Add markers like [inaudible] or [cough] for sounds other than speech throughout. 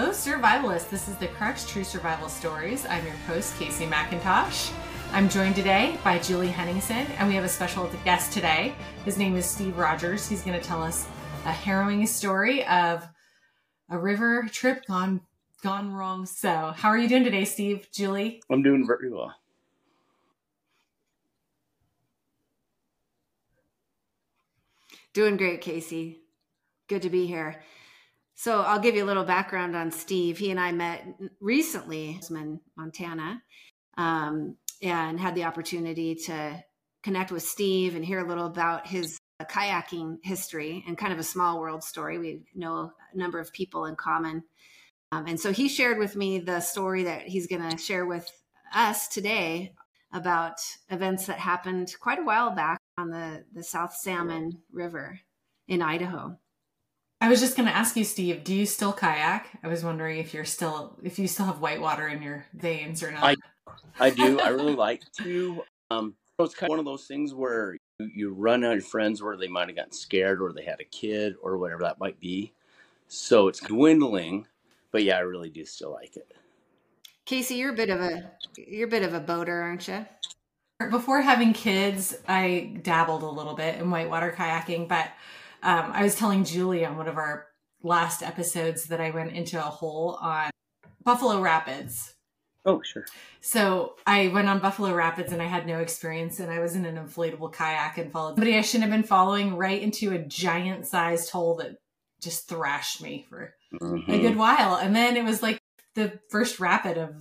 Hello, survivalists. This is the Crux True Survival Stories. I'm your host, Casey McIntosh. I'm joined today by Julie Henningsen, and we have a special guest today. His name is Steve Rodgers. He's going to tell us a harrowing story of a river trip gone gone wrong. So, how are you doing today, Steve? Julie? I'm doing very well. Doing great, Casey. Good to be here. So I'll give you a little background on Steve. He and I met recently in Montana um, and had the opportunity to connect with Steve and hear a little about his kayaking history and kind of a small world story. We know a number of people in common. Um, and so he shared with me the story that he's going to share with us today about events that happened quite a while back on the, the South Salmon River in Idaho. I was just going to ask you, Steve, do you still kayak? I was wondering if you're still, if you still have white water in your veins or not. I, I do. I [laughs] really like to. Um, it's kind of one of those things where you, you run out of friends where they might have gotten scared or they had a kid or whatever that might be. So it's dwindling, but yeah, I really do still like it. Casey, you're a bit of a you're a bit of a boater, aren't you? Before having kids, I dabbled a little bit in whitewater kayaking, but um, I was telling Julie on one of our last episodes that I went into a hole on Buffalo Rapids. Oh, sure. So I went on Buffalo Rapids and I had no experience and I was in an inflatable kayak and followed somebody I shouldn't have been following right into a giant sized hole that just thrashed me for mm-hmm. a good while. And then it was like the first rapid of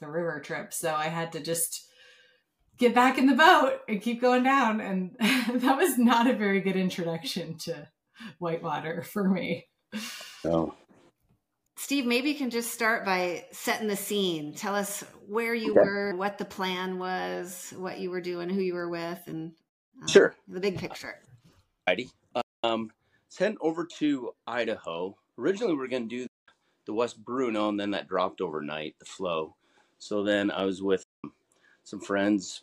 the river trip. So I had to just get back in the boat and keep going down. And [laughs] that was not a very good introduction to whitewater for me. No. Steve, maybe you can just start by setting the scene. Tell us where you okay. were, what the plan was, what you were doing, who you were with, and uh, sure the big picture. Righty. Um, sent over to Idaho. Originally, we were going to do the West Bruneau, and then that dropped overnight, the flow. So then I was with some friends,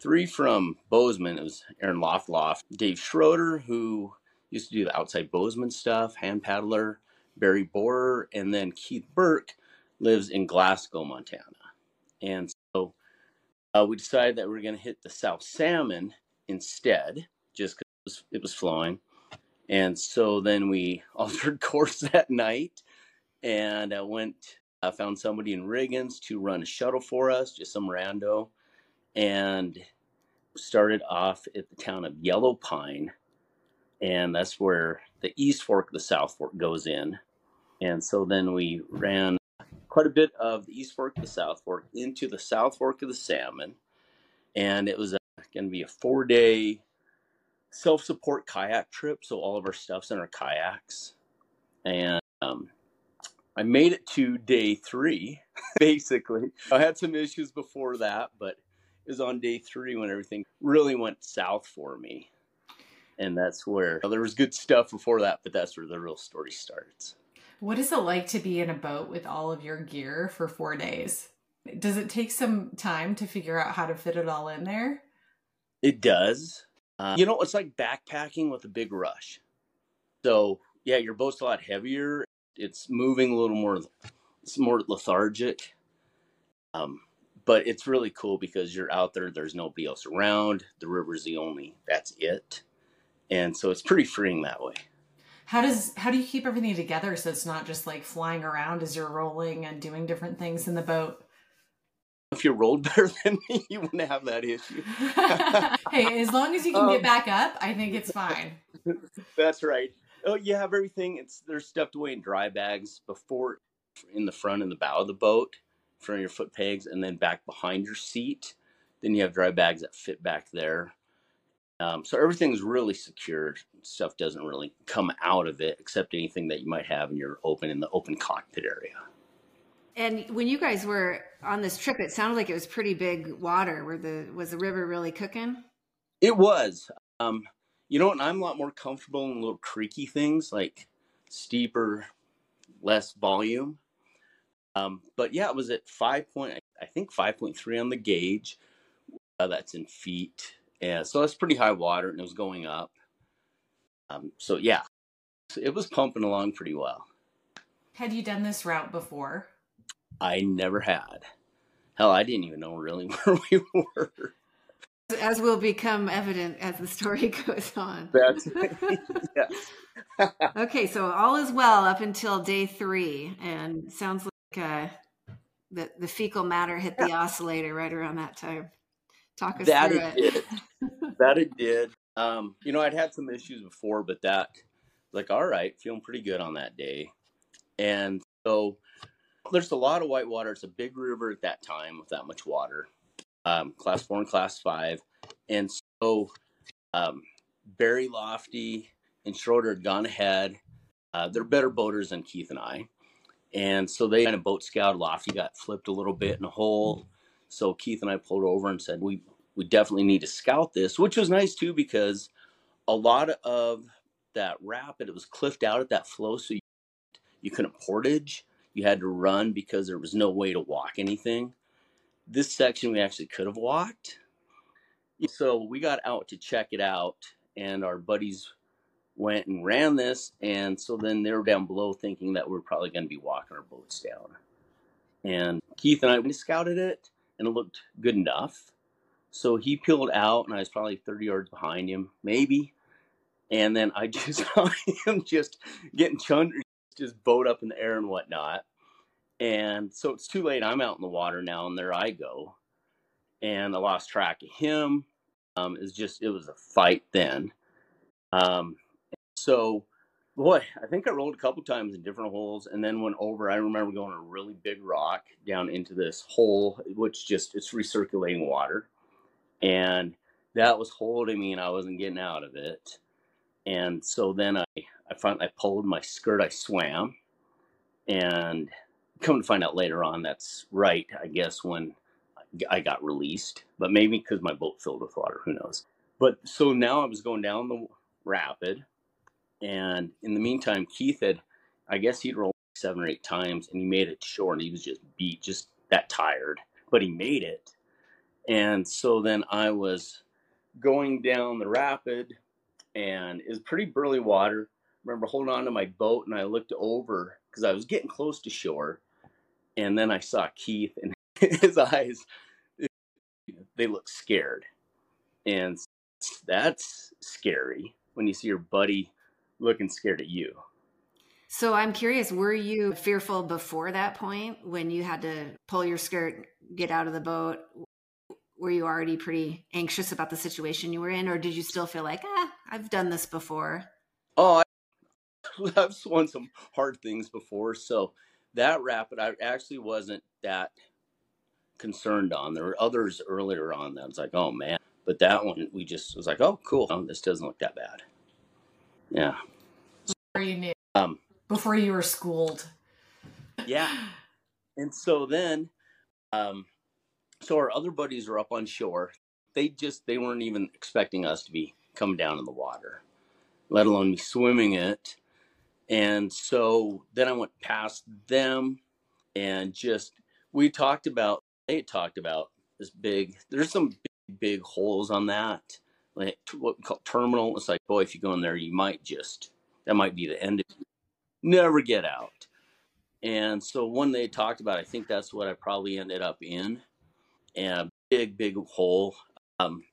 three from Bozeman. It was Aaron Loftloft, Dave Schroeder, who used to do the outside Bozeman stuff, hand paddler, Barry Borer, and then Keith Burke lives in Glasgow, Montana. And so uh, we decided that we are going to hit the South Salmon instead, just because it was, it was flowing. And so then we [laughs] altered course that night and I went I found somebody in Riggins to run a shuttle for us, just some rando, and started off at the town of Yellow Pine, and that's where the East Fork the South Fork goes in. And so then we ran quite a bit of the East Fork the South Fork into the South Fork of the Salmon, and it was going to be a four-day self-support kayak trip. So all of our stuff's in our kayaks, and um, I made it to day three, [laughs] basically. I had some issues before that, but it was on day three when everything really went south for me. And that's where well, there was good stuff before that, but that's where the real story starts. What is it like to be in a boat with all of your gear for four days? Does it take some time to figure out how to fit it all in there? It does. Uh, you know, it's like backpacking with a big rush. So yeah, your boat's a lot heavier. It's moving a little more. It's more lethargic. Um, but it's really cool because you're out there. There's nobody else around. The river's the only. That's it. And so it's pretty freeing that way. How does how do you keep everything together so it's not just like flying around as you're rolling and doing different things in the boat? If you rolled [laughs] better than me, you wouldn't have that issue. [laughs] hey, as long as you can um, get back up, I think it's fine. [laughs] That's right. Oh, you have everything. It's they're stuffed away in dry bags before in the front and the bow of the boat, in front of your foot pegs, and then back behind your seat. Then you have dry bags that fit back there. Um, so everything's really secured. Stuff doesn't really come out of it except anything that you might have in your open in the open cockpit area. And when you guys were on this trip, it sounded like it was pretty big water. Where the was the river really cooking? It was. Um, you know, and I'm a lot more comfortable in little creaky things like steeper, less volume. Um, but yeah, it was at five point, I think five point three on the gauge. Uh, that's in feet, yeah. So that's pretty high water, and it was going up. Um, so yeah, it was pumping along pretty well. Had you done this route before? I never had. Hell, I didn't even know really [laughs] where we were as will become evident as the story [laughs] goes on. That's [laughs] yes. okay, so all is well up until day three, and sounds like uh, the the fecal matter hit the yeah. oscillator right around that time. Talk us that through it. it. Did. that it did. Um, you know, I'd had some issues before, but that like all right, feeling pretty good on that day, and so there's a lot of white water. It's a big river at that time with that much water um, class four and class five. And so um, Barry Lofty and Schroeder had gone ahead. Uh, they're better boaters than Keith and I. And so they kind of boat scout. Lofty got flipped a little bit in a hole. So Keith and I pulled over and said, we, we definitely need to scout this, which was nice too, because a lot of that rapid, it was cliffed out at that flow. So you, you couldn't portage. You had to run because there was no way to walk anything this section we actually could have walked. So we got out to check it out, and our buddies went and ran this. And so then they were down below thinking that we are probably going to be walking our boats down. And Keith and I, we scouted it, and it looked good enough. So he peeled out, and I was probably 30 yards behind him, maybe. And then I [laughs] just saw him just getting chunned, just boat up in the air and whatnot. And so it's too late. I'm out in the water now, and there I go. And I lost track of him. Um, it was just, it was a fight then. Um, so, boy, I think I rolled a couple times in different holes and then went over. I remember going a really big rock down into this hole, which just, it's recirculating water. And that was holding me, and I wasn't getting out of it. And so then I, I finally I pulled my skirt, I swam, and come to find out later on, that's right, I guess, when I got released, but maybe because my boat filled with water, who knows. But so now I was going down the rapid, and in the meantime, Keith had, I guess he'd rolled seven or eight times, and he made it short, and he was just beat, just that tired, but he made it. And so then I was going down the rapid, and it was pretty burly water. I remember holding on to my boat, and I looked over because I was getting close to shore and then I saw Keith and [laughs] his eyes they look scared. And that's scary when you see your buddy looking scared at you. So I'm curious, were you fearful before that point when you had to pull your skirt, get out of the boat? Were you already pretty anxious about the situation you were in, or did you still feel like, ah, I've done this before? Oh, I, [laughs] I've swum some hard things before. So that rapid I actually wasn't that concerned on. There were others earlier on that I was like, oh man. But that one we just was like, oh cool, oh, this doesn't look that bad. Yeah. Before you knew. Um, before you were schooled. yeah. And so then, um, so our other buddies were up on shore. They just they weren't even expecting us to be coming down in the water, let alone me swimming it. And so then I went past them and just, we talked about, they talked about this big, there's some big, big holes on that like what we call terminal. It's like, boy, if you go in there, you might just that might be the end. Of you. Never get out. And so one they talked about, I think that's what I probably ended up in, and a big, big hole. Um,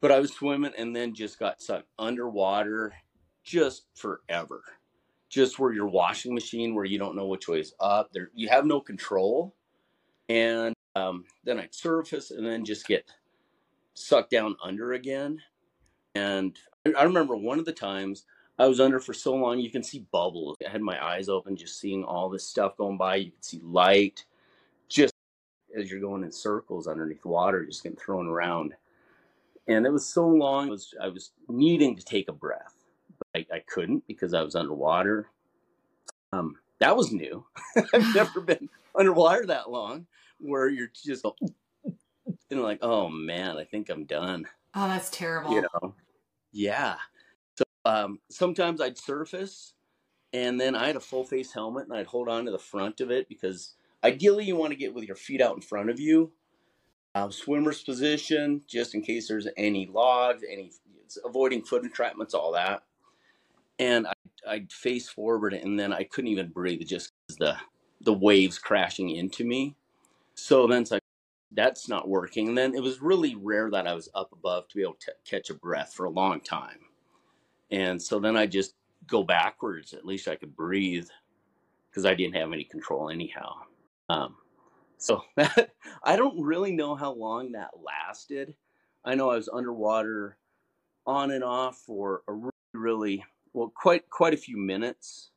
but I was swimming and then just got sucked underwater, just forever. Just where your washing machine, where you don't know which way is up, there you have no control. And um, then I'd surface and then just get sucked down under again. And I remember one of the times I was under for so long, you can see bubbles. I had my eyes open, just seeing all this stuff going by. You can see light, just as you're going in circles underneath water, just getting thrown around. And it was so long, I was, I was needing to take a breath, I, I couldn't because I was underwater. Um, that was new. [laughs] I've never [laughs] been underwater that long where you're just [laughs] and like, oh man, I think I'm done. Oh, that's terrible. You know? Yeah. So um, sometimes I'd surface, and then I had a full face helmet, and I'd hold on to the front of it because ideally you want to get with your feet out in front of you. Uh, swimmer's position, just in case there's any logs, any avoiding foot entrapments, all that. And I, I'd face forward, and then I couldn't even breathe just because the the waves crashing into me. So then it's like, that's not working. And then it was really rare that I was up above to be able to catch a breath for a long time. And so then I just go backwards. At least I could breathe because I didn't have any control anyhow. Um, so that, [laughs] I don't really know how long that lasted. I know I was underwater on and off for a really, really well, quite quite a few minutes.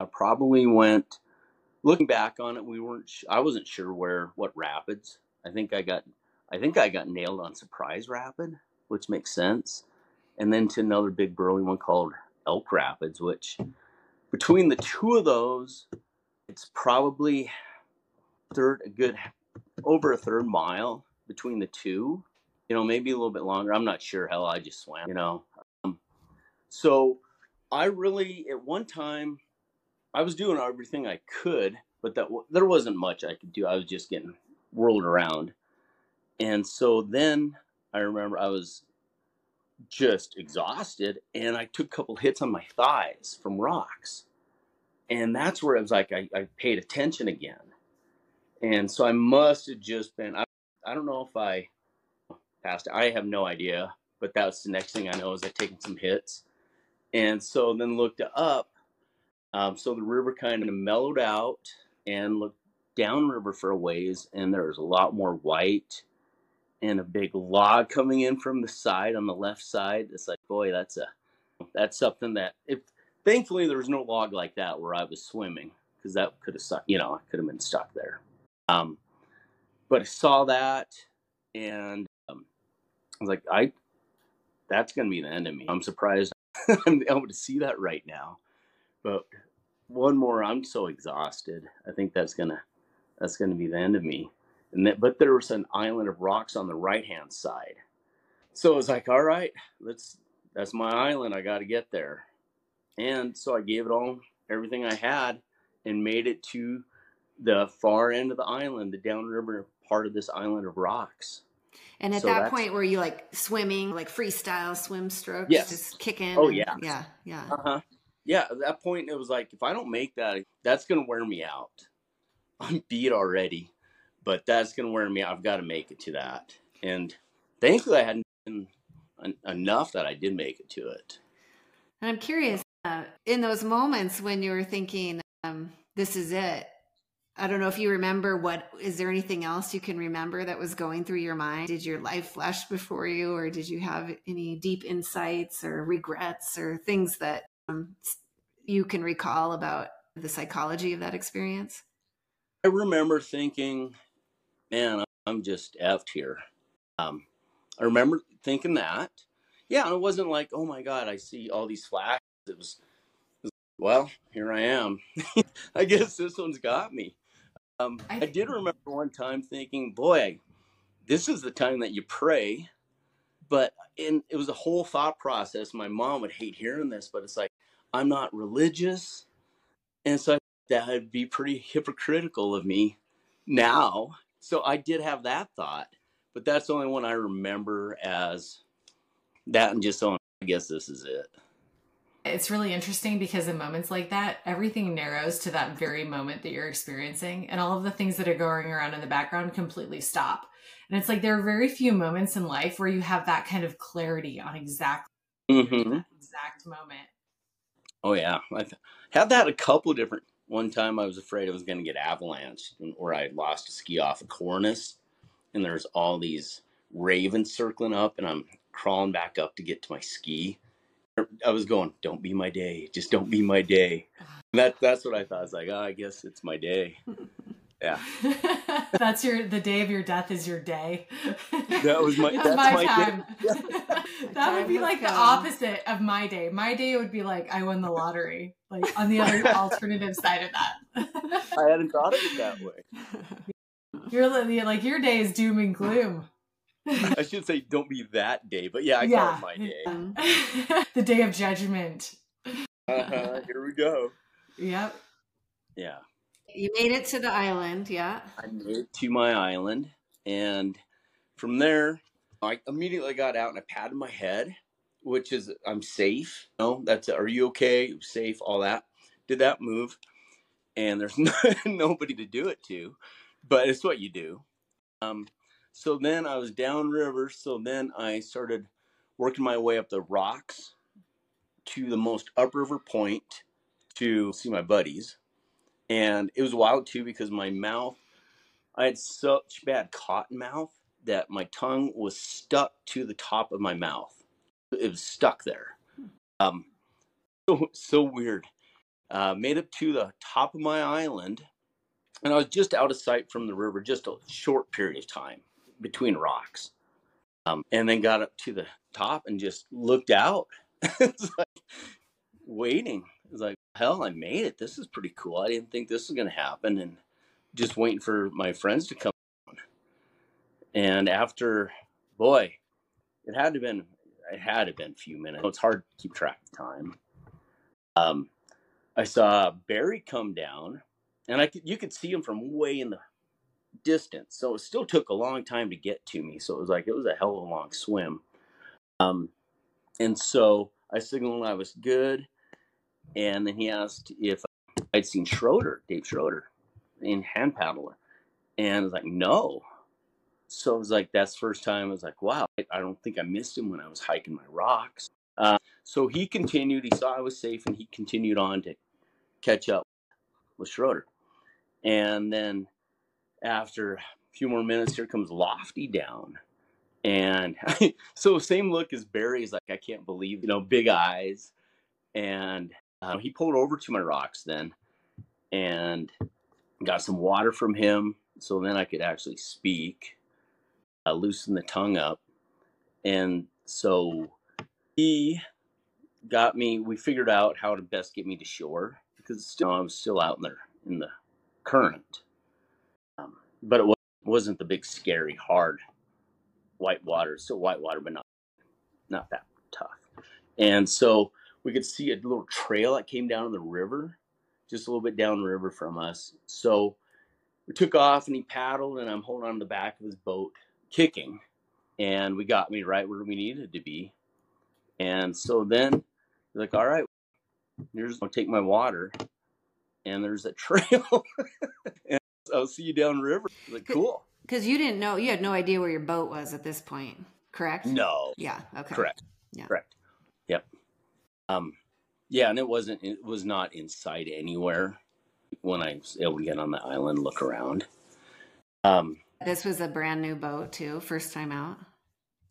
I probably went. Looking back on it, we weren't. I wasn't sure where what rapids I think I got I think I got nailed on Surprise Rapid, which makes sense. And then to another big burly one called Elk Rapids, which between the two of those, it's probably third a good over a third mile between the two. You know, maybe a little bit longer. I'm not sure. Hell, I just swam. You know, um, so I really at one time I was doing everything I could, but that there wasn't much I could do. I was just getting whirled around. And so then I remember I was just exhausted and I took a couple hits on my thighs from rocks. And that's where it was like, I, I paid attention again. And so I must have just been, I, I don't know if I passed, I have no idea, but that's the next thing I know is I taken some hits. And so then looked up. Um, so the river kind of mellowed out and looked downriver for a ways, and there was a lot more white and a big log coming in from the side on the left side. It's like, boy, that's a that's something that if thankfully there was no log like that where I was swimming because that could have sucked. you know, I could have been stuck there. Um, but I saw that and um, I was like, I that's gonna be the end of me. I'm surprised [laughs] I'm able to see that right now. But one more, I'm so exhausted. I think that's gonna that's to be the end of me. And that, but there was an island of rocks on the right hand side. So it was like, all right, let's, that's my island. I got to get there. And so I gave it all, everything I had, and made it to the far end of the island, the downriver part of this island of rocks. And at so that point, were you like swimming, like freestyle swim strokes, yes. just kicking? Oh and, yeah, yeah, yeah. Uh huh. Yeah. At that point, it was like if I don't make that, that's gonna wear me out. I'm beat already, but that's going to wear me out. I've got to make it to that. And thankfully, I hadn't been enough that I did make it to it. And I'm curious, uh, in those moments when you were thinking, um, this is it, I don't know if you remember what, is there anything else you can remember that was going through your mind? Did your life flash before you, or did you have any deep insights or regrets or things that um, you can recall about the psychology of that experience? I remember thinking, man, I'm just effed here. Um, I remember thinking that. Yeah, it wasn't like, oh my God, I see all these flashes. It was, it was well, here I am. [laughs] I guess this one's got me. Um, I, I did remember one time thinking, boy, this is the time that you pray. But in, it was a whole thought process. My mom would hate hearing this, but it's like, I'm not religious. And so I that would be pretty hypocritical of me now. So I did have that thought, but that's the only one I remember as that and just on, I guess this is it. It's really interesting because in moments like that, everything narrows to that very moment that you're experiencing, and all of the things that are going around in the background completely stop. And it's like there are very few moments in life where you have that kind of clarity on exactly Mm-hmm. exact moment. Oh yeah, I've had that a couple of different. One time I was afraid I was going to get avalanched, and- or I lost a ski off a cornice, and there's all these ravens circling up, and I'm crawling back up to get to my ski. I was going, "Don't be my day, just don't be my day." Ah. That that's what I thought. I was like, "Oh, I guess it's my day." Yeah, [laughs] that's your the day of your death is your day. That was my- [laughs] it's that's my, my day. time. [laughs] that would be like has the opposite of my day. My day would be like I won the lottery. Like on the other alternative side of that. I hadn't thought of it that way. You're like your day is doom and gloom. I [laughs] should say, "Don't be that day," but yeah, I Yeah. call it my day. [laughs] The day of judgment. Uh-huh, here we go. Yep. Yeah. you made it to the island, yeah. I made it to my island, and from there, I immediately got out and I patted my head, which is I'm safe. No, that's are you okay? Safe, all that. Did that move, and there's [laughs] no, nobody to do it to, but it's what you do. Um, so then I was downriver. So then I started working my way up the rocks to the most upriver point to see my buddies, and it was wild too because my mouth I had such bad cotton mouth that my tongue was stuck to the top of my mouth. It was stuck there. Um, [laughs] so so weird. Uh, made it to the top of my island, and I was just out of sight from the river, just a short period of time between rocks. Um, and then got up to the top and just looked out. [laughs] it's like waiting. It's like, hell, I made it. This is pretty cool. I didn't think this was going to happen. And just waiting for my friends to come on. And after, boy, it had to have been, it had to have been a few minutes. It's hard to keep track of time. Um, I saw Barry come down, and I could, you could see him from way in the distance. So it still took a long time to get to me. So it was like it was a hell of a long swim. Um, and so I signaled I was good, and then he asked if I'd seen Schroeder, Dave Schroeder in hand paddler and I was like no so I was like that's first time I was like wow I, I don't think I missed him when I was hiking my rocks uh, so he continued he saw I was safe and he continued on to catch up with Schroeder and then after a few more minutes here comes Lofty down and [laughs] so same look as Barry's like I can't believe you know big eyes and uh, he pulled over to my rocks then and got some water from him so then I could actually speak, uh, loosen the tongue up. And so he got me, we figured out how to best get me to shore because still, I was still out in there in the current. But it wa- wasn't the big, scary, hard white water. So white water, but not, not that tough. And so we could see a little trail that came down the river just a little bit downriver from us. So we took off and he paddled, and I'm holding on to the back of his boat, kicking. And we got me right where we needed to be. And so then he's like, All right, here's I'll take my water. And there's a [laughs] trail. See you downriver. Like, cool. Because you didn't know, you had no idea where your boat was at this point, correct? No. Yeah. Okay. Correct. Yeah. Correct. Yep. Um, yeah, and it wasn't. It was not in sight anywhere when I was able to get on the island, look around. Um. This was a brand new boat too, first time out.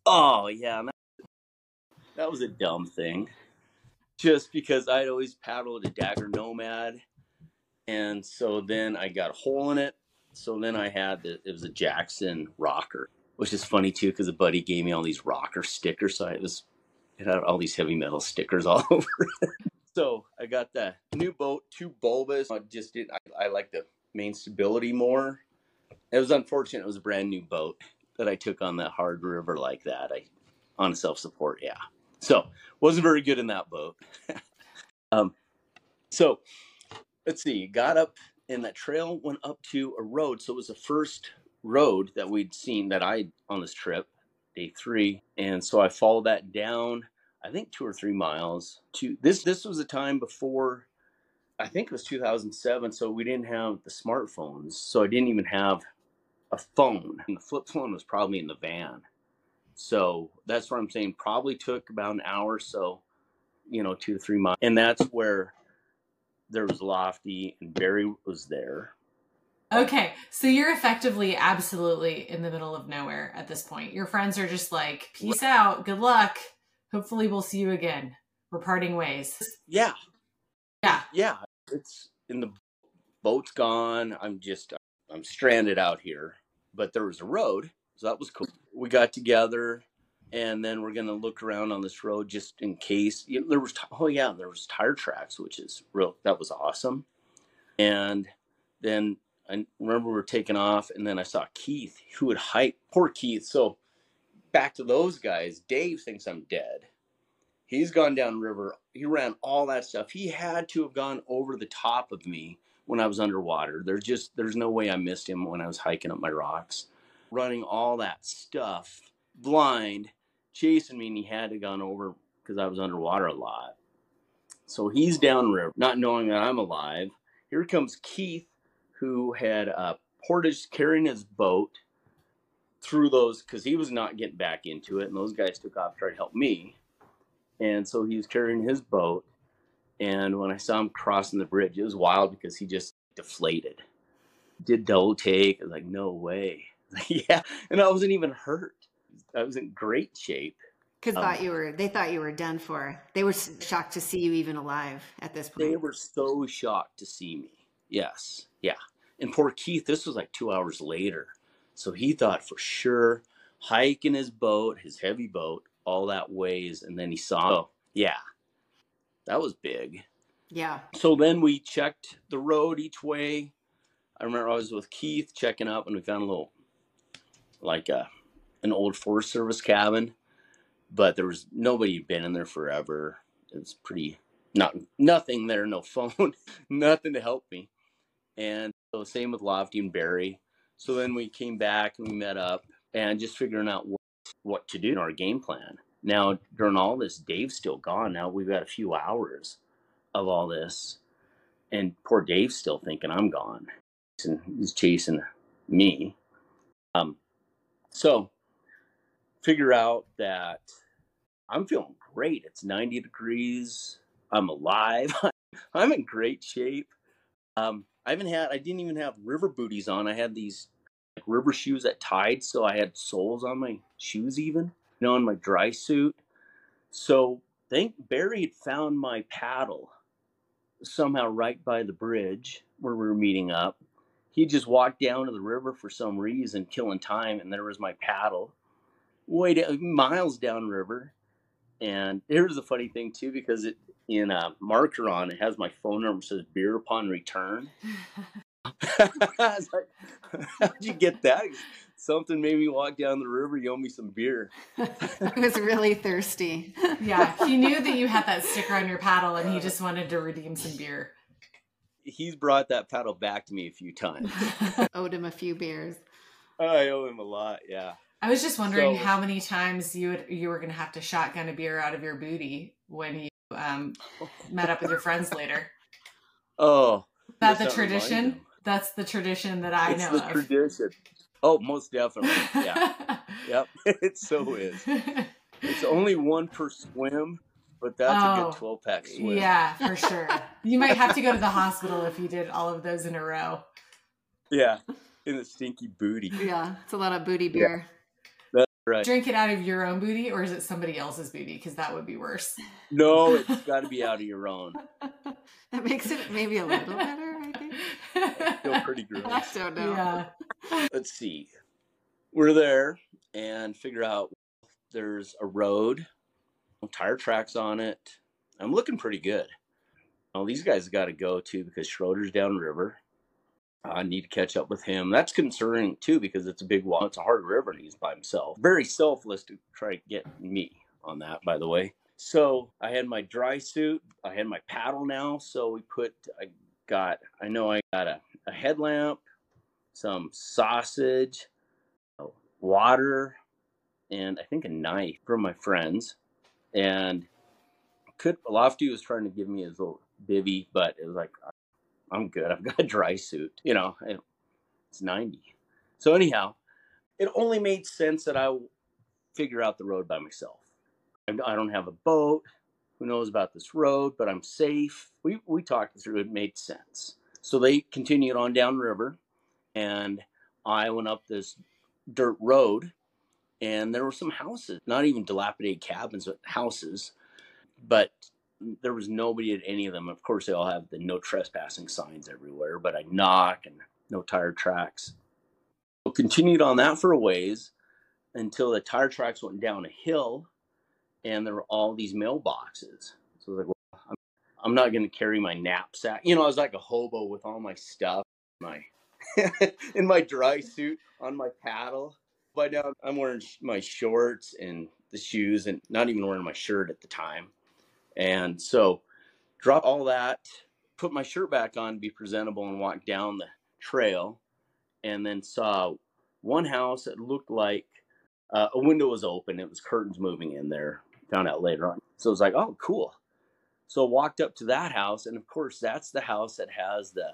Oh yeah, that, that was a dumb thing. Just because I'd always paddled a Dagger Nomad, and so then I got a hole in it. So then I had the, it was a Jackson rocker, which is funny too because a buddy gave me all these rocker stickers. So it was it had all these heavy metal stickers [laughs] all over. So I got the new boat, two bulbous. I just did. I, I like the main stability more. It was unfortunate. It was a brand new boat that I took on that hard river like that. I on self support, yeah. So wasn't very good in that boat. [laughs] um, so let's see. Got up and that trail went up to a road. So it was the first road that we'd seen that I on this trip day three. And so I followed that down, I think two or three miles to this. This was a time before, I think it was 2007. So we didn't have the smartphones. So I didn't even have a phone. And the flip phone was probably in the van. So that's what I'm saying. Probably took about an hour so, you know, two to three miles. And that's where there was Lofty and Barry was there. Okay, so you're effectively absolutely in the middle of nowhere at this point. Your friends are just like, peace out, good luck. Hopefully, we'll see you again. We're parting ways. Yeah. Yeah. Yeah. It's in the boat's gone. I'm just, I'm stranded out here. But there was a road. So that was cool. We got together and then we're going to look around on this road just in case. You know, there was, oh, yeah, there was tire tracks, which is real. That was awesome. And then I remember we were taking off, and then I saw Keith, who would hike. Poor Keith. So back to those guys. Dave thinks I'm dead. He's gone down river. He ran all that stuff. He had to have gone over the top of me when I was underwater. There's just there's no way I missed him when I was hiking up my rocks, running all that stuff blind, chasing me, and he had to gone over because I was underwater a lot. So he's downriver, not knowing that I'm alive. Here comes Keith who had uh, Portage carrying his boat through those because he was not getting back into it, and those guys took off to try to help me. And so he was carrying his boat. And when I saw him crossing the bridge, it was wild because he just deflated. Did double take. I was like, no way. [laughs] yeah. And I wasn't even hurt. I was in great shape. Because um, thought you were they thought you were done for. They were shocked to see you even alive at this point. They were so shocked to see me. Yes. Yeah. And poor Keith, this was like two hours later. So he thought for sure, hiking his boat, his heavy boat, all that ways. And then he saw, oh, yeah, that was big. Yeah. So then we checked the road each way. I remember I was with Keith checking up and we found a little, like a, uh, an old Forest Service cabin, but there was nobody been in there forever. It's pretty, not nothing there, no [laughs] phone, nothing to help me. And so same with Lofty and Barry. So then we came back and we met up and just figuring out what, what to do in our game plan. Now, during all this, Dave's still gone. Now we've got a few hours of all this. And poor Dave's still thinking I'm gone. And he's chasing me. Um, so figure out that I'm feeling great. It's 90 degrees. I'm alive. [laughs] I'm in great shape. Um, I haven't had. I didn't even have river booties on. I had these like, river shoes at Tide, so I had soles on my shoes, even you know, on my dry suit. So think Barry had found my paddle somehow right by the bridge where we were meeting up. He just walked down to the river for some reason, killing time, and there was my paddle, way down, miles downriver. And here's the funny thing too, because it in a marker on it has my phone number says beer upon return. [laughs] [laughs] I was like, how'd you get that? Something made me walk down the river. You owe me some beer. [laughs] I was really thirsty. yeah, he knew that you had that sticker on your paddle, and he just wanted to redeem some beer. He's brought that paddle back to me a few times. Owed him a few beers. I owe him a lot. Yeah. I was just wondering so, how many times you would you were going to have to shotgun a beer out of your booty when you um, met up with your friends later. [laughs] Oh, that the tradition? That's the tradition that I it's know. The of. tradition. Oh, most definitely. Yeah. [laughs] yep. [laughs] It so is. It's only one per swim, but that's oh, a good oh, twelve pack swim. Yeah, for sure. you might have to go to the hospital if you did all of those in a row. Yeah, in the stinky booty. Yeah, it's a lot of booty beer. Right. Drink it out of your own booty, or is it somebody else's booty? Because that would be worse. No, it's [laughs] got to be out of your own. that makes it maybe a little better. I think. I feel pretty [laughs] gross. I don't know. Yeah. Let's see. We're there and figure out there's a road, tire tracks on it. I'm looking pretty good. Well, these guys got to go too because Schroeder's downriver. I need to catch up with him. That's concerning too because it's a big wall. It's a hard river and he's by himself. Very selfless to try to get me on that, by the way. So I had my dry suit. I had my paddle now. So we put, I got, I know I got a, a headlamp, some sausage, uh, water, and I think a knife from my friends. And could Lofty was trying to give me his little bivy, but it was like, I'm good. I've got a dry suit. You know, it's 90. So anyhow, it only made sense that I figure out the road by myself. I don't have a boat. Who knows about this road? But I'm safe. We we talked through. It made sense. So they continued on downriver, and I went up this dirt road, and there were some houses. Not even dilapidated cabins, but houses. But there was nobody at any of them. Of course, they all have the no trespassing signs everywhere. But I knock and no tire tracks. So continued on that for a ways until the tire tracks went down a hill and there were all these mailboxes. So I was like, well, I'm, I'm not going to carry my knapsack. You know, I was like a hobo with all my stuff, my [laughs] in my dry suit on my paddle. By now, I'm wearing my shorts and the shoes, and not even wearing my shirt at the time. And so, drop all that, put my shirt back on, be presentable, and walk down the trail. And then saw one house that looked like uh, a window was open. It was curtains moving in there. Found out later on. So it was like, oh, cool. So walked up to that house, and of course, that's the house that has the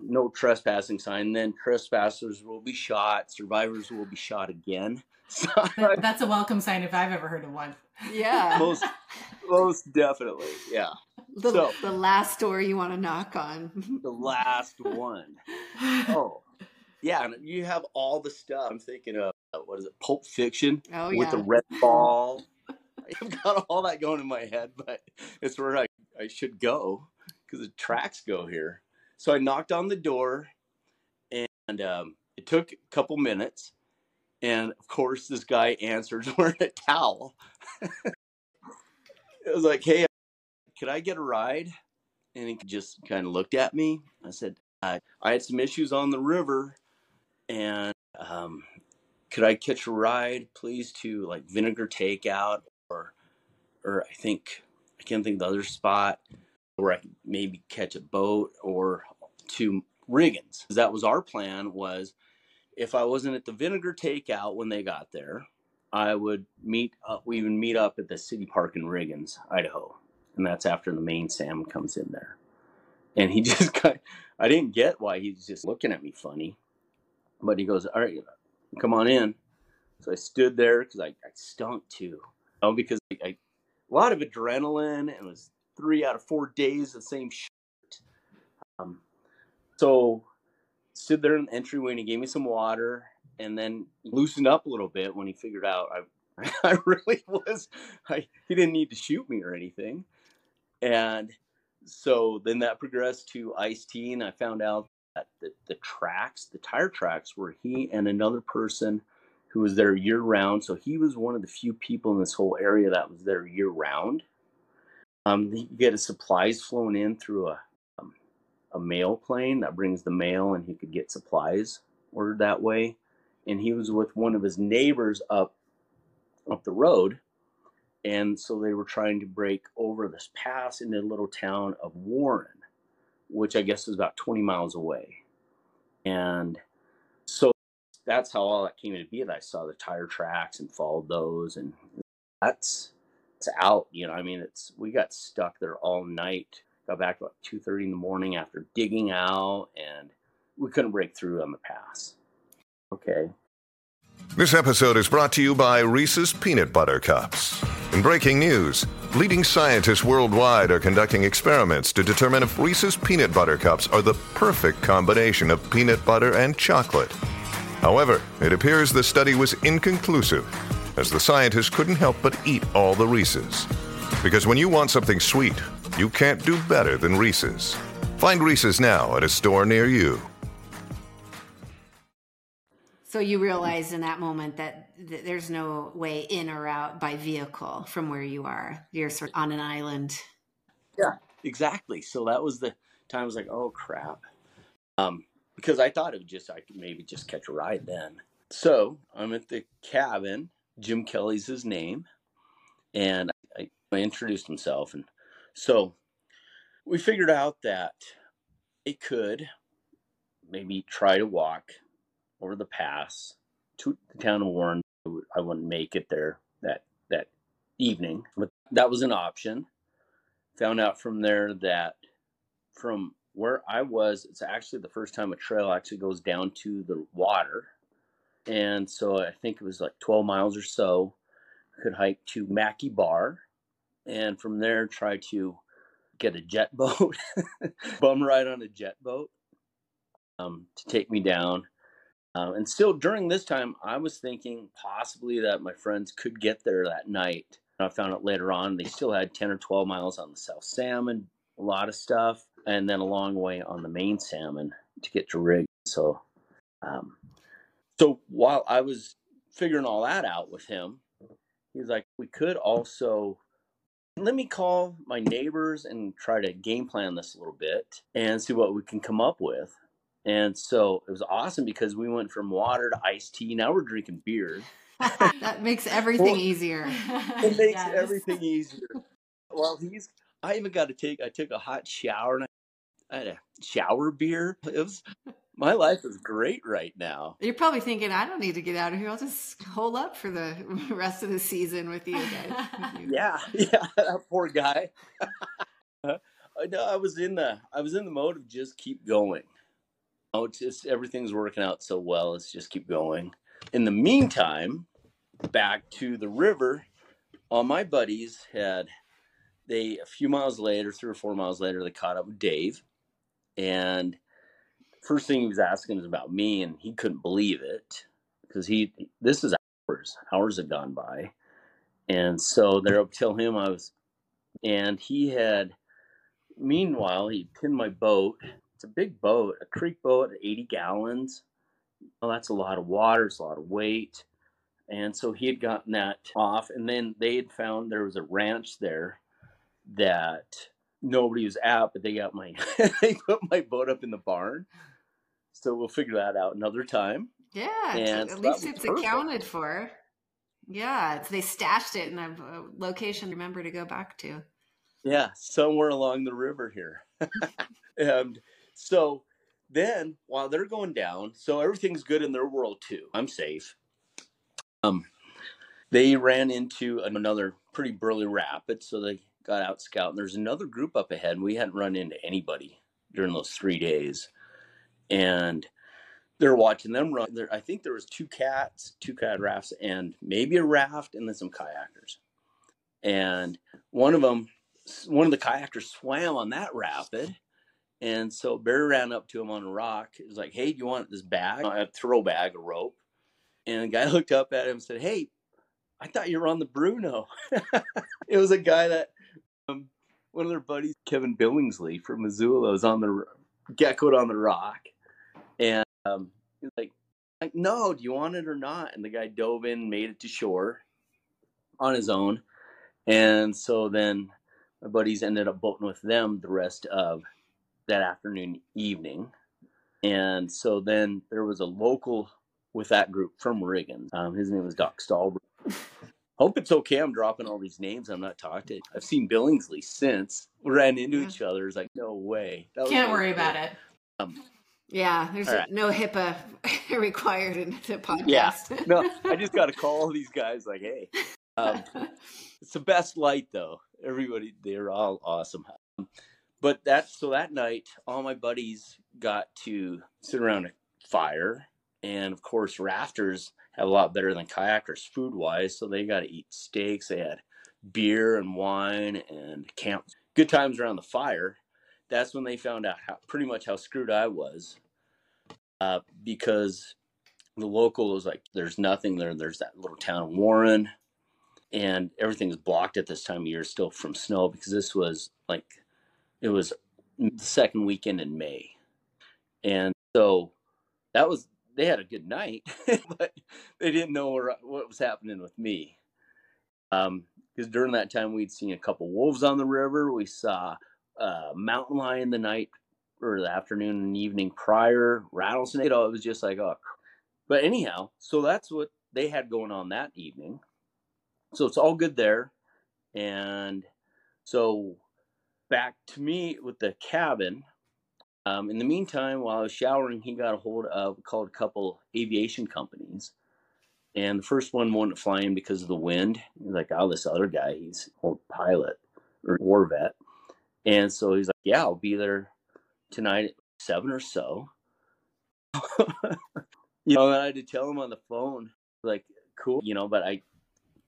no trespassing sign. Then trespassers will be shot. Survivors will be shot again. So that's a welcome sign if I've ever heard of one. Yeah, most most definitely. Yeah. The, so, the last door you want to knock on. [laughs] the last one. [laughs] Oh, yeah. And you have all the stuff. I'm thinking of what is it, Pulp Fiction oh, with yeah. the red ball. [laughs] I've got all that going in my head, but it's where I, I should go because the tracks go here. So I knocked on the door and um, it took a couple minutes. And of course, this guy answers [laughs] wearing a towel. it was like, hey, could I get a ride? And he just kind of looked at me. I said, I, I had some issues on the river and um, could I catch a ride, please, to like Vinegar Takeout or, or I think I can't think the other spot where I could maybe catch a boat or to Riggins. That was our plan. Was if I wasn't at the Vinegar Takeout when they got there, I would meet up. We even meet up at the city park in Riggins, Idaho, and that's after the main Salmon comes in there. And he [laughs] just got. I didn't get why he's just looking at me funny, but he goes, "All right, come on in. So I stood there because I, I stunk too. Oh, because I, I, a lot of adrenaline and it was three out of four days the same shit. Um, so stood there in the entryway and he gave me some water and then loosened up a little bit when he figured out I, [laughs] I really was, I, he didn't need to shoot me or anything. And so then that progressed to iced tea and I found out that the, the tracks, the tire tracks, were he and another person who was there year round. So he was one of the few people in this whole area that was there year round. Um, you get his supplies flown in through a a mail plane that brings the mail, and he could get supplies ordered that way. And he was with one of his neighbors up up the road, and so they were trying to break over this pass into the little town of Warren which I guess is about 20 miles away. And so that's how all that came to be. That I saw the tire tracks and followed those, and that's it's out. You know, I mean, it's we got stuck there all night. Got back about two thirty in the morning after digging out, and we couldn't break through on the pass. Okay. This episode is brought to you by Reese's Peanut Butter Cups. In breaking news, leading scientists worldwide are conducting experiments to determine if Reese's Peanut Butter Cups are the perfect combination of peanut butter and chocolate. However, it appears the study was inconclusive, as the scientists couldn't help but eat all the Reese's. Because when you want something sweet, you can't do better than Reese's. Find Reese's now at a store near you. So you realize in that moment that th- there's no way in or out by vehicle from where you are. You're sort of on an island. Yeah, exactly. So that was the time I was like, oh crap. Um, because I thought it would just, I could maybe just catch a ride then. So I'm at the cabin. Jim Kelly's his name. And I, I introduced himself. And so we figured out that it could maybe try to walk over the pass to the town of Warren I wouldn't make it there that that evening, but that was an option. Found out from there that from where I was, it's actually the first time a trail actually goes down to the water. And so I think it was like 12 miles or so. Could hike to Mackay Bar and from there try to get a jet [laughs] boat, bum ride on a jet boat um, to take me down. Um, and still during this time, I was thinking possibly that my friends could get there that night. I found out later on they still had 10 or 12 miles on the South Salmon, a lot of stuff and then a long way on the main salmon to get to rig. So, um, so while I was figuring all that out with him, he's like, we could also let me call my neighbors and try to game plan this a little bit and see what we can come up with. And so it was awesome because we went from water to iced tea. Now we're drinking beer. [laughs] that makes everything well, easier. [laughs] It makes yes. everything easier. Well, he's. I even got to take. I took a hot shower and I had a shower beer. It was my life is great right now. You're probably thinking, I don't need to get out of here. I'll just hold up for the [laughs] rest of the season with you guys. [laughs] yeah, [laughs] yeah, that poor guy. no, I was in the I was in the mode of just keep going. Oh, it's just everything's working out so well. Let's just keep going. In the meantime, back to the river, all my buddies had they a few miles later, three or four miles later, they caught up with Dave and first thing he was asking is about me, and he couldn't believe it because he this is hours, hours had gone by, and so they're up till him I was, and he had. Meanwhile, he pinned my boat. It's a big boat, a creek boat, 80 gallons. Well, that's a lot of water. It's a lot of weight. And so he had gotten that off. And then they had found there was a ranch there that nobody was at, but they got my [laughs] they put my boat up in the barn. So we'll figure that out another time. Yeah, and at least it's perfect. accounted for. Yeah, they stashed it in a location. Remember to go back to. Yeah, somewhere along the river here. [laughs] and so then while they're going down, so everything's good in their world too. I'm safe. Um, they ran into another pretty burly rapid, so they got out scouting. There's another group up ahead, and we hadn't run into anybody during those three days. And they're watching them run. There, I think there was two cats, two cat rafts, and maybe a raft, and then some kayakers. And one of them, one of the kayakers swam on that rapid. And so Barry ran up to him on a rock. He was like, Hey, do you want this bag? A throw bag, a rope. And the guy [laughs] looked up at him and said, Hey, I thought you were on the Bruneau. [laughs] it was a guy that um, one of their buddies, Kevin Billingsley from Missoula, was on the geckoed on the rock, and um, he's like, like, no, do you want it or not? And the guy dove in, made it to shore on his own, and so then my buddies ended up boating with them the rest of that afternoon, evening, and so then there was a local with that group from Riggins. Um, his name was Doc Stahlberg. [laughs] Hope it's okay. I'm dropping all these names. I'm not talking. I've seen Billingsley since. We ran into each other. It's like, no way. Can't worry about it. Um, yeah, there's right. no HIPAA [laughs] required in the podcast. Yeah, no, I just got to call all these guys like, hey, um, [laughs] it's the best light though. Everybody, they're all awesome. But that so that night, all my buddies got to sit around a fire, and of course, rafters have a lot better than kayakers food wise. So they got to eat steaks. They had beer and wine and camp. Good times around the fire. That's when they found out how pretty much how screwed I was, uh, because the local was like, "There's nothing there." There's that little town of Warren, and everything's blocked at this time of year still from snow because this was like, it was the second weekend in May, and so that was they had a good night, [laughs] but they didn't know what was happening with me. Um, because during that time we'd seen a couple wolves on the river. We saw a mountain lion the night or the afternoon and evening prior, rattlesnake. You know, it was just like oh. But anyhow, so that's what they had going on that evening. So it's all good there, and so back to me with the cabin. Um, in the meantime, while I was showering, he got a hold of called a couple aviation companies, And the first one wouldn't fly in because of the wind. He's like, oh, this other guy, he's old pilot or war vet. And so he's like, yeah, I'll be there tonight at seven or so. [laughs] you know, and I had to tell him on the phone, like, cool, you know, but I,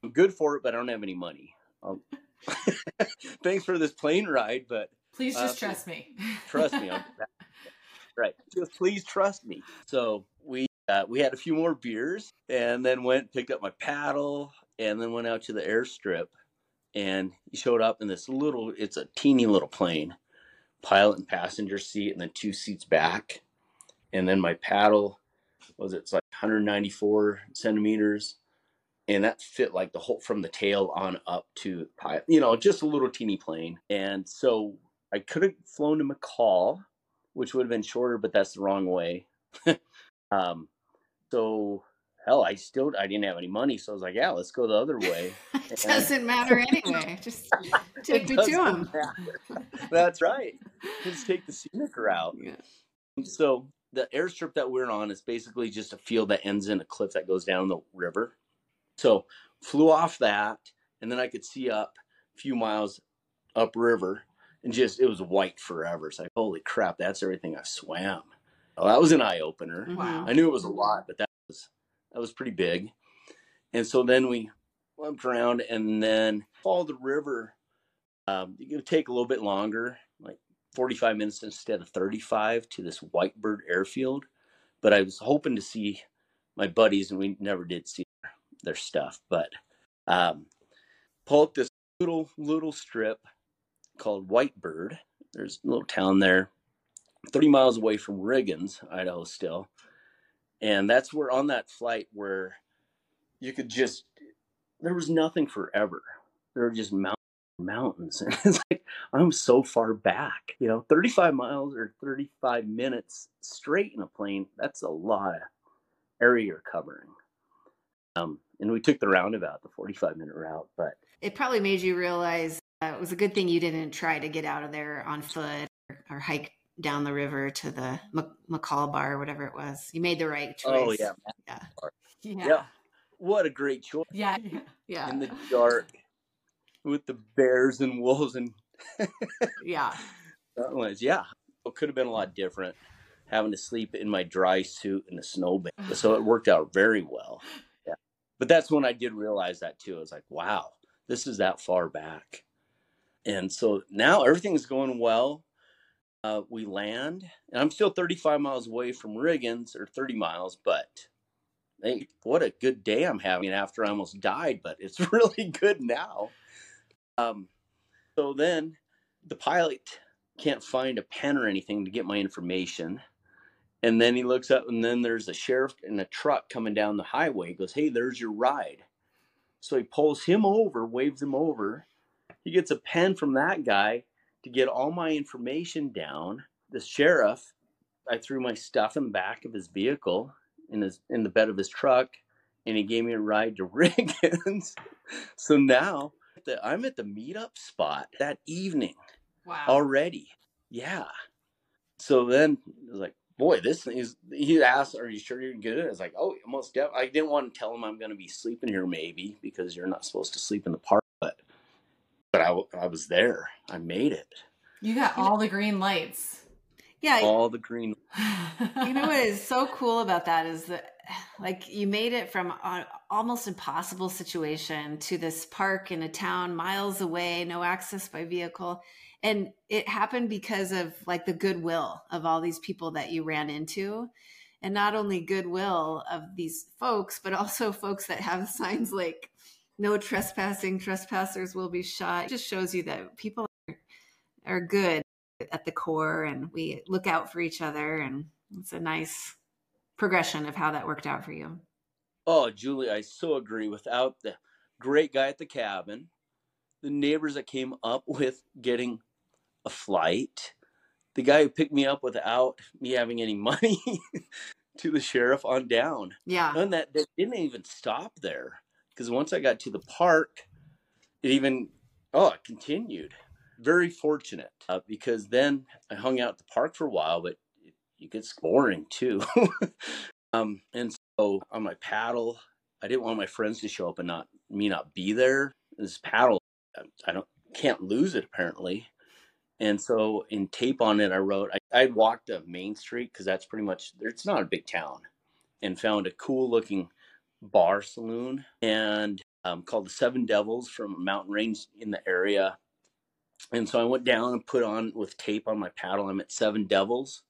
I'm good for it, but I don't have any money. Um, [laughs] thanks for this plane ride, but please just uh, trust me. trust me. [laughs] right. Just please trust me. So we uh, we had a few more beers and then went picked up my paddle and then went out to the airstrip and he showed up in this little it's a teeny little plane pilot and passenger seat and then two seats back. And then my paddle was it's like 194 centimeters and that fit like the whole from the tail on up to pilot you know just a little teeny plane. And so i could have flown to mccall which would have been shorter but that's the wrong way. [laughs] Um so hell, I still I didn't have any money, so I was like, yeah, let's go the other way. [laughs] it doesn't matter anyway. [laughs] Just [laughs] take me to them. That's right. Just take the scenic route. Yeah. So the airstrip that we're on is basically just a field that ends in a cliff that goes down the river. So flew off that, and then I could see up a few miles upriver, and just it was white forever. It's like, holy crap, that's everything I swam. Well, that was an eye opener. Mm-hmm. Wow. I knew it was a lot, but that was that was pretty big. And so then we went around and then followed the river. Um, it would take a little bit longer, like 45 minutes instead of 35 to this Whitebird airfield. But I was hoping to see my buddies, and we never did see their, their stuff. But um, pull up this little little strip called Whitebird. There's a little town there, 30 miles away from Riggins, Idaho, still and that's where on that flight where you could just there was nothing forever. There were just mountains mountains. [laughs] And it's like i'm so far back you know 35 miles or 35 minutes straight in a plane that's a lot of area you're covering. Um, and we took the roundabout the 45 minute route but it probably made you realize uh, it was a good thing you didn't try to get out of there on foot or, or hike down the river to the McCall bar or whatever it was. You made the right choice. Oh yeah. Yeah. Yeah. yeah. What a great choice. Yeah. [laughs] Yeah. In the dark with the bears and wolves and [laughs] Yeah. That was yeah. It could have been a lot different having to sleep in my dry suit in the snowbank. [laughs] So it worked out very well. Yeah. But that's when I did realize that too. I was like, wow, this is that far back. And so now everything's going well uh, we land, and I'm still 35 miles away from Riggins, or 30 miles, but hey, what a good day I'm having after I almost died, but it's [laughs] really good now. Um, so then the pilot can't find a pen or anything to get my information. And then he looks up, and then there's a sheriff in a truck coming down the highway. He goes, Hey, there's your ride. So he pulls him over, waves him over. He gets a pen from that guy to get all my information down. The sheriff, I threw my stuff in the back of his vehicle in his in the bed of his truck, and he gave me a ride to [laughs] Riggins. so now that I'm at the meetup spot that evening. Wow. Already. Yeah. So then it was like, boy, this thing is he asked, Are you sure you're good? I was like, Oh, most definitely. I didn't want to tell him I'm gonna be sleeping here maybe because you're not supposed to sleep in the park, but but I, I was there. I made it. You got all the green lights. Yeah. All the green. [laughs] you know what is so cool about that is that like you made it from an almost impossible situation to this park in a town miles away, no access by vehicle. And it happened because of like the goodwill of all these people that you ran into. And not only goodwill of these folks, but also folks that have [laughs] signs like no trespassing, trespassers will be shot. It just shows you that people are, are good at the core and we look out for each other. And it's a nice progression of how that worked out for you. Oh, Julie, I so agree. Without the great guy at the cabin, the neighbors that came up with getting a flight, the guy who picked me up without me having any [laughs] money to the sheriff on down. Yeah. And that, that didn't even stop there because once I got to the park, it even oh it continued. Very fortunate uh, because then I hung out at the park for a while, but it gets boring too. [laughs] um, and so on my paddle, I didn't want my friends to show up and not me not be there. This paddle, I don't can't lose it apparently. And so in tape on it, I wrote I, I walked up Main Street because that's pretty much it's not a big town, and found a cool looking bar saloon and um, called the Seven Devils from a mountain range in the area. And so I went down and put on with tape on my paddle. I'm at Seven Devils,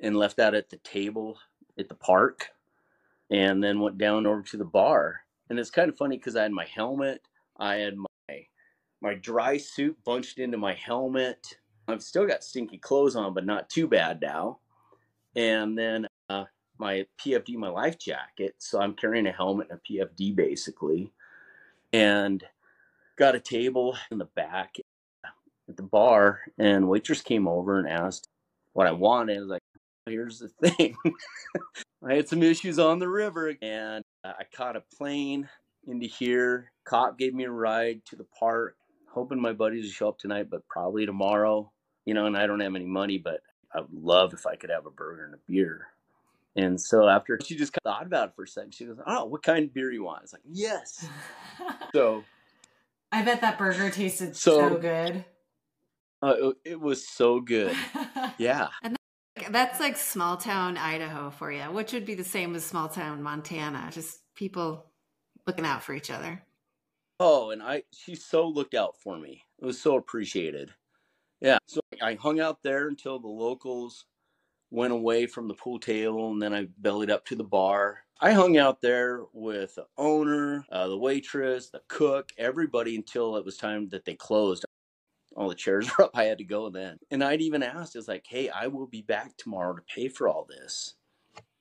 and left that at the table at the park, and then went down over to the bar. And it's kind of funny because I had my helmet, I had my my dry suit bunched into my helmet. I've still got stinky clothes on, but not too bad now. And then uh, my PFD, my life jacket. So I'm carrying a helmet and a PFD basically. And got a table in the back at the bar. And waitress came over and asked what I wanted. I was like, here's the [laughs] thing. I had some issues on the river and I caught a plane into here. Cop gave me a ride to the park hoping my buddies will show up tonight, but probably tomorrow. You know, and I don't have any money, but I would love if I could have a burger and a beer. And so after she just thought about it for a second, she goes, "Oh, what kind of beer do you want?" It's like, "Yes." [laughs] so, I bet that burger tasted so, so good. Uh, it was so good. [laughs] yeah. And that's like small town Idaho for you, which would be the same as small town Montana. Just people looking out for each other. Oh, and I she so looked out for me. It was so appreciated. Yeah, so I hung out there until the locals went away from the pool table, and then I bellied up to the bar. I hung out there with the owner, uh, the waitress, the cook, everybody until it was time that they closed. All the chairs [laughs] were up. I had to go then, and I'd even asked, "It's like, hey, I will be back tomorrow to pay for all this."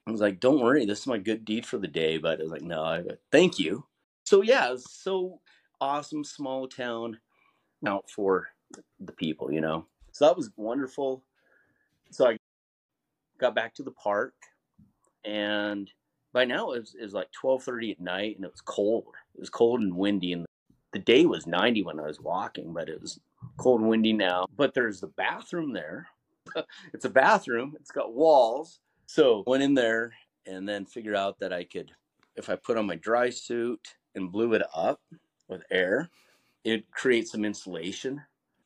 I was like, "Don't worry, this is my good deed for the day." But I was like, "No, I, thank you." So yeah, it was so awesome small town out for the people, you know. So that was wonderful. So I got back to the park, and by now it was, it was like twelve thirty at night, and it was cold. It was cold and windy, and the day was ninety when I was walking, but it was cold and windy now. But there's the bathroom there. [laughs] it's a bathroom. It's got walls. So went in there and then figured out that I could, if I put on my dry suit and blew it up, with air, it creates some insulation.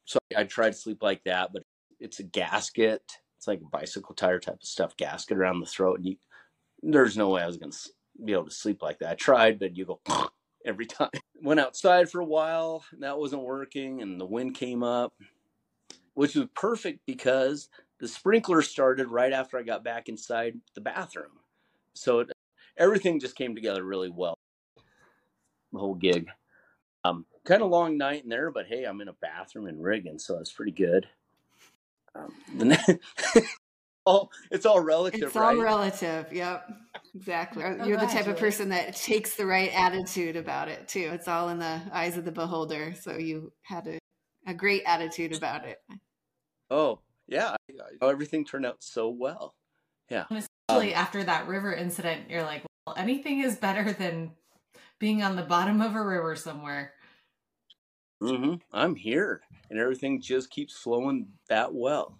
So I tried to sleep like that, but it's a gasket. It's like a bicycle tire type of stuff, gasket around the throat. And you, there's no way I was going to be able to sleep like that. I tried, but you go [laughs] every time. Went outside for a while, and that wasn't working, and the wind came up, which was perfect because the sprinkler started right after I got back inside the bathroom. So it, everything just came together really well. The whole gig. Um, kind of long night in there, but hey, I'm in a bathroom in Riggin, so it's pretty good. Um, [laughs] all it's all relative. It's all relative. Yep, exactly. You're the type of person that takes the right attitude about it too. It's all in the eyes of the beholder. So you had a, a great attitude about it. Oh yeah, everything turned out so well. Yeah. Especially um, after that river incident, you're like, well, anything is better than being on the bottom of a river somewhere. Mm-hmm. I'm here, and everything just keeps flowing that well.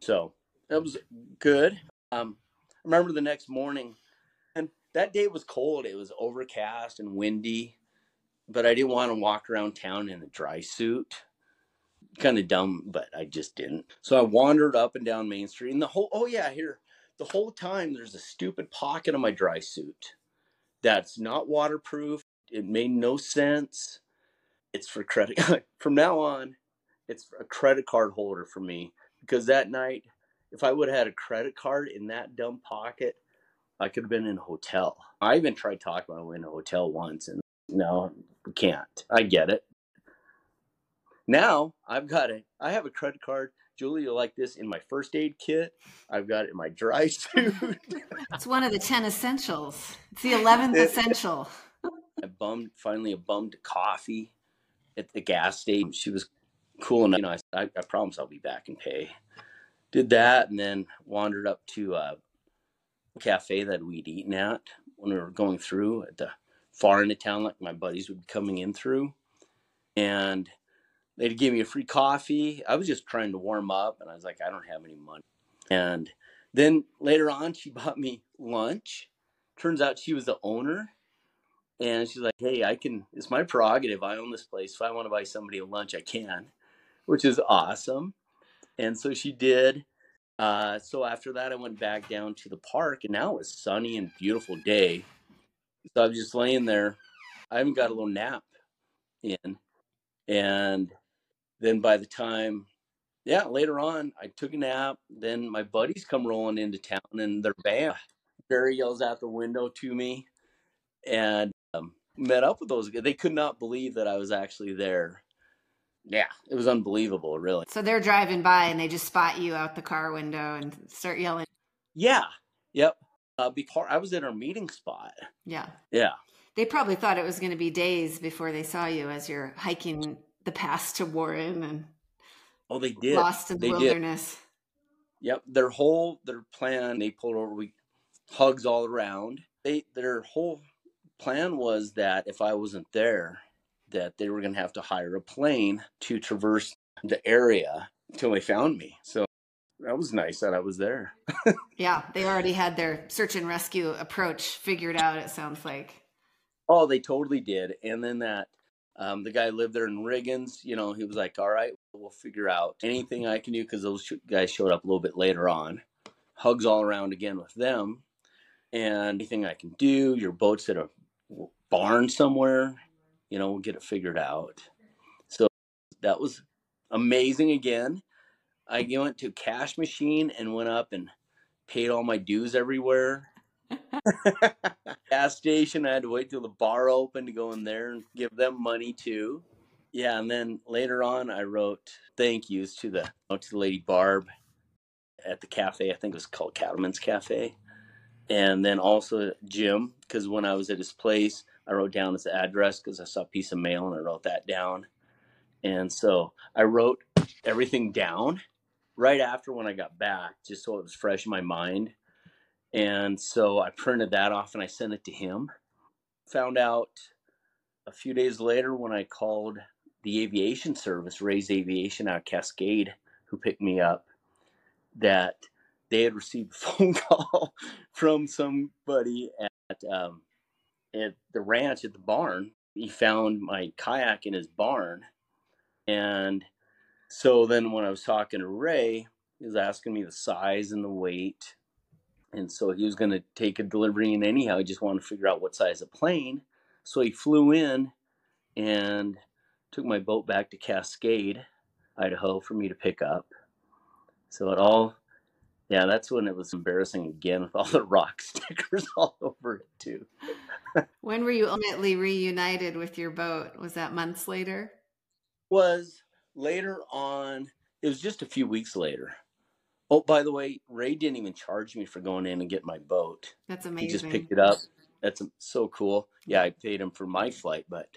So that was good. Um, I remember the next morning, and that day was cold. It was overcast and windy, but I didn't want to walk around town in a dry suit. Kind of dumb, but I just didn't. So I wandered up and down Main Street, and the whole oh yeah, here the whole time there's a stupid pocket on my dry suit that's not waterproof. It made no sense. It's for credit. [laughs] From now on, it's a credit card holder for me because that night, if I would have had a credit card in that dumb pocket, I could have been in a hotel. I even tried talking about in a hotel once, and no, we can't. I get it. Now I've got it. I have a credit card Julie, you like this in my first aid kit. I've got it in my dry [laughs] suit. it's one of the 10 essentials. It's the 11th [laughs] essential. I bummed, finally, a bummed coffee at the gas station. She was cool enough. You know, I, I, I promise I'll be back and pay. Did that and then wandered up to uh, a cafe that we'd eaten at when we were going through at the far end of town, like my buddies would be coming in through. And they'd give me a free coffee. I was just trying to warm up, and I was like, I don't have any money. And then later on, she [laughs] bought me lunch. Turns out she was the owner And she's like, "Hey, I can. It's my prerogative. I own this place. If I want to buy somebody a lunch, I can," which is awesome. And so she did. Uh, so after that, I went back down to the park, and now it was sunny and beautiful day. So I'm just laying there. I even got a little nap in, and then by the time, yeah, later on, I took a nap. Then my buddies come rolling into town, and their van. Barry yells out the window to me, and met up with those. guys. They could not believe that I was actually there. Yeah, it was unbelievable, really. So they're driving by and they just spot you out the car window and start yelling. Yeah, yep. Uh, because I was at our meeting spot. Yeah. Yeah. They probably thought it was going to be days before they saw you as you're hiking the pass to Warren and Oh, they did. lost in the They did. wilderness. Yep, their whole their plan. They pulled over. We hugs all around. They their whole plan was that if I wasn't there, that they were going to have to hire a plane to traverse the area until they found me. So that was nice that I was there. [laughs] Yeah, they already had their search and rescue approach figured out, it sounds like. Oh, they totally did. And then that um, the guy lived there in Riggins. You know, he was like, "All right, we'll figure out anything I can do," because those sh- guys showed up a little bit later on. Hugs all around again with them, and anything I can do. Your boat's at a barn somewhere. You know, we'll get it figured out. So that was amazing. Again, I went to cash machine and went up and paid all my dues everywhere. [laughs] Gas station, I had to wait till the bar opened to go in there and give them money too. Yeah, and then later on, I wrote thank yous to the to the lady Barb at the cafe. I think it was called Cattleman's Cafe, and then also Jim because when I was at his place, I wrote down his address because I saw a piece of mail and I wrote that down. And so I wrote everything down right after when I got back, just so it was fresh in my mind. And so I printed that off and I sent it to him. Found out a few days later when I called the aviation service, Ray's Aviation out of Cascade, who picked me up, that they had received a [laughs] phone call from somebody at um, at the ranch at the barn. He found my kayak in his barn, and so then when I was talking to Ray, he was asking me the size and the weight. And so he was going to take a delivery in anyhow. He just wanted to figure out what size of plane. So he flew in and took my boat back to Cascade, Idaho for me to pick up. So it all, yeah, that's when it was embarrassing again with all the rock [laughs] stickers all over it too. When were you ultimately reunited with your boat? Was that months later? was later on it was just a few weeks later oh by the way ray didn't even charge me for going in and getting my boat That's amazing. he just picked it up that's so cool yeah i paid him for my flight but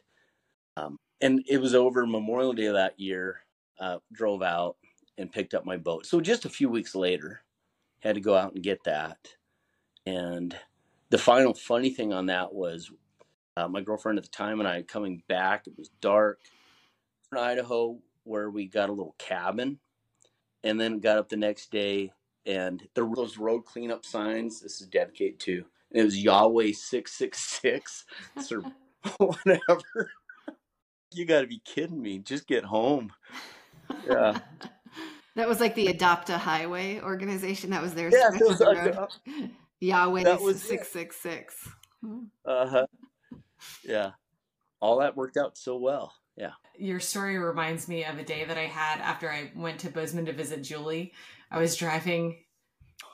um and it was over memorial day of that year uh drove out and picked up my boat so just a few weeks later had to go out and get that and the final funny thing on that was uh, my girlfriend at the time and i coming back it was dark in Idaho where we got a little cabin and then got up the next day and there were those road cleanup signs this is dedicated to and it was Yahweh 666 or [laughs] [laughs] whatever. You got to be kidding me. Just get home. Yeah. [laughs] That was like the Adopt a Highway organization. That was their Yeah, stretch it of was the road. uh, Yahweh that was six six six. Uh-huh. Yeah. All that worked out so well. Yeah. Your story reminds me of a day that I had after I went to Bozeman to visit Julie. I was driving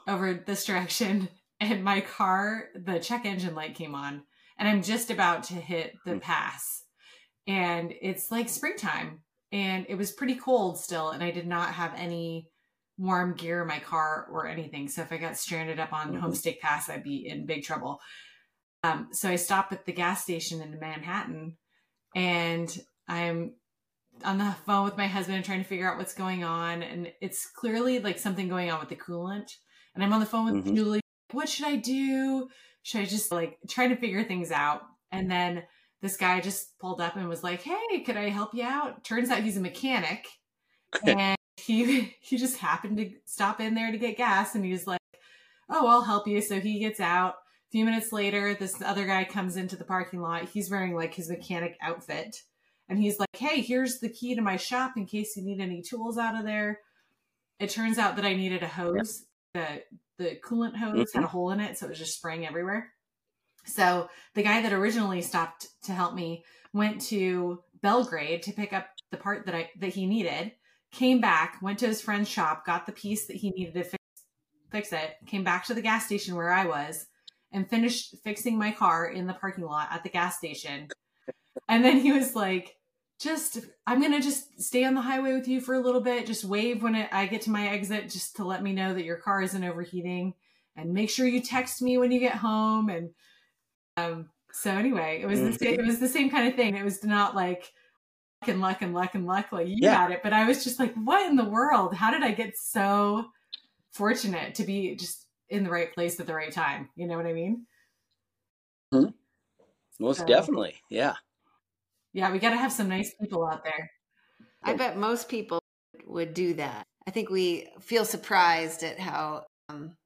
over this direction [laughs] and my car, the check engine light came on, and I'm just about to hit the Hmm. pass. And it's like springtime, and it was pretty cold still, and I did not have any warm gear in my car or anything. So if I got stranded up on Mhm. Homestake Pass, I'd be in big trouble. Um, so I stop at the gas station in Manhattan, and I'm on the phone with my husband trying to figure out what's going on. And it's clearly like something going on with the coolant. And I'm on the phone with Mhm. Julie. What should I do? Should I just like try to figure things out? And then this guy just pulled up and was like, Hey, could I help you out? Turns out he's a mechanic. [laughs] and he he just happened to stop in there to get gas and he's like, Oh, I'll help you. So he gets out, A few minutes later, this other guy comes into the parking lot. He's wearing like his mechanic outfit. And he's like, Hey, here's the key to my shop in case you need any tools out of there. It turns out that I needed a hose. The the coolant hose Mm-hmm. had a hole in it, so it was just spraying everywhere. So the guy that originally stopped to help me went to Belgrade to pick up the part that I that he needed. Came back, went to his friend's shop, got the piece that he needed to fix, fix it. Came back to the gas station where I was, and finished fixing my car in the parking lot at the gas station. And then he was like, "Just, I'm gonna just stay on the highway with you for a little bit. Just wave when I get to my exit, just to let me know that your car isn't overheating, and make sure you text me when you get home." And um, so anyway, it was the same, it was the same kind of thing. It was not like luck and luck and luck and luck like you Yeah. got it, but I was just like, "What in the world? How did I get so fortunate to be just in the right place at the right time?" You know what I mean? Hmm. Most So- definitely. Yeah. Yeah, we got to have some nice people out there. I bet most people would do that. I think we feel surprised at how um,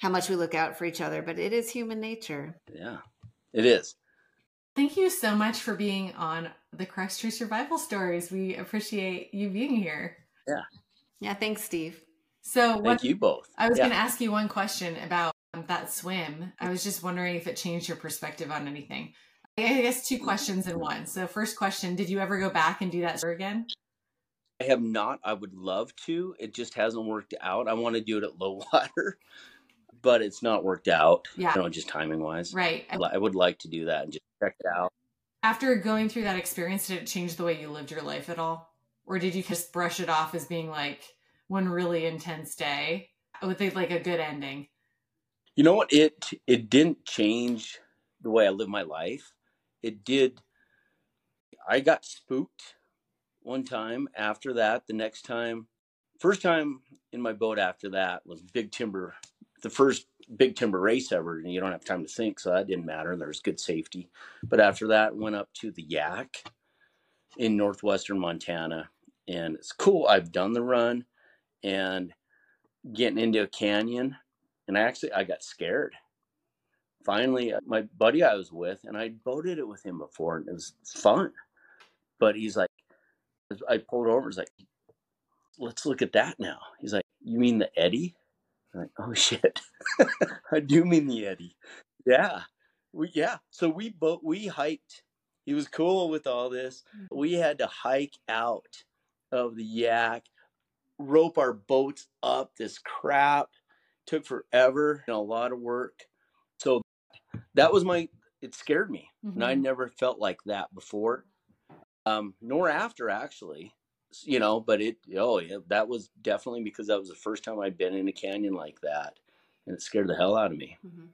how much we look out for each other, but it is human nature. Yeah. It is. Thank you so much for being on the Crux True Survival Stories. We appreciate you being here. Yeah. Yeah, thanks, Steve. So, Thank what you both. I was Yeah. going to ask you one question about um, that swim. I was just wondering if it changed your perspective on anything. I guess two questions in one. So, first question Did you ever go back and do that again? I have not. I would love to. It just hasn't worked out. I want to do it at low water, but it's not worked out. Yeah. You know, just timing wise. Right. I would like to do that and just check it out. After going through that experience, did it change the way you lived your life at all? Or did you just brush it off as being like one really intense day with like a good ending? You know what? It it didn't change the way I live my life. It did. I got spooked one time. After that, the next time, first time in my boat after that was big timber. The first big timber race ever, and you don't have time to think, so that didn't matter. There was good safety. But after that, went up to the Yaak in northwestern Montana, and it's cool. I've done the run, and getting into a canyon and I actually I got scared. Finally, uh, my buddy I was with, and I boated it with him before, and it was fun. But he's like, I pulled over. He's like, "Let's look at that now." He's like, "You mean the eddy?" I'm like, "Oh shit, [laughs] I do mean the eddy." Yeah, we yeah. So we boat we hiked. He was cool with all this. We had to hike out of the Yaak, rope our boats up. This crap took forever and a lot of work. So that was my it scared me. And I Mhm. never felt like that before. Um, nor after actually. You know, but it oh yeah, that was definitely because that was the first time I'd been in a canyon like that. And it scared the hell out of me. Mhm.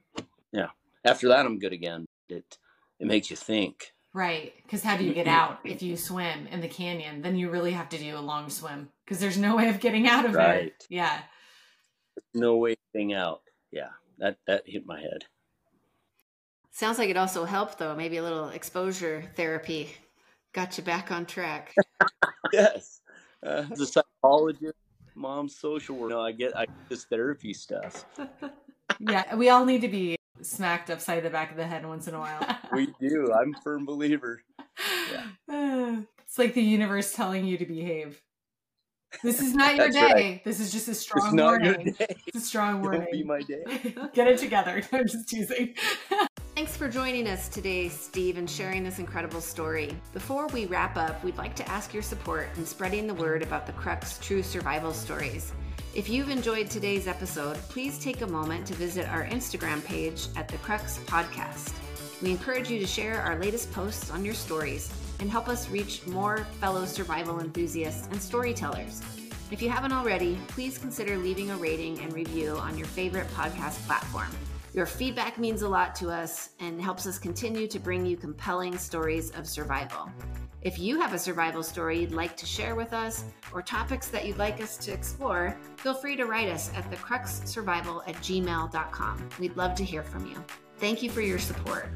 Yeah. After that I'm good again. It it makes you think. Right. Because how do you get out if you swim in the canyon? Then you really have to do a long swim because there's no way of getting out of it. Right. Yeah. No way getting out. Yeah. That that hit my head. Sounds like it also helped, though. Maybe a little exposure therapy got you back on track. [laughs] yes. Uh, [laughs] as a psychologist, mom's social worker, you know, I get I get this therapy stuff. [laughs] Yeah. We all need to be smacked upside the back of the head once in a while. We do. I'm a firm believer. [sighs] it's like the universe telling you to behave. This is not your day. right. This is just a It's strong not your warning. day. It's a strong warning. Don't be my day. Get it together. I'm just teasing. Thanks for joining us today, Steve, and sharing this incredible story. Before we wrap up, we'd like to ask your support in spreading the word about the Crux True Survival Stories. If you've enjoyed today's episode, please take a moment to visit our Instagram page at the Crux Podcast. We encourage you to share our latest posts on your stories and help us reach more fellow survival enthusiasts and storytellers. If you haven't already, please consider leaving a rating and review on your favorite podcast platform. Your feedback means a lot to us and helps us continue to bring you compelling stories of survival. If you have a survival story you'd like to share with us or topics that you'd like us to explore, feel free to write us at thecruxsurvival at gmail.com. We'd love to hear from you. Thank you for your support.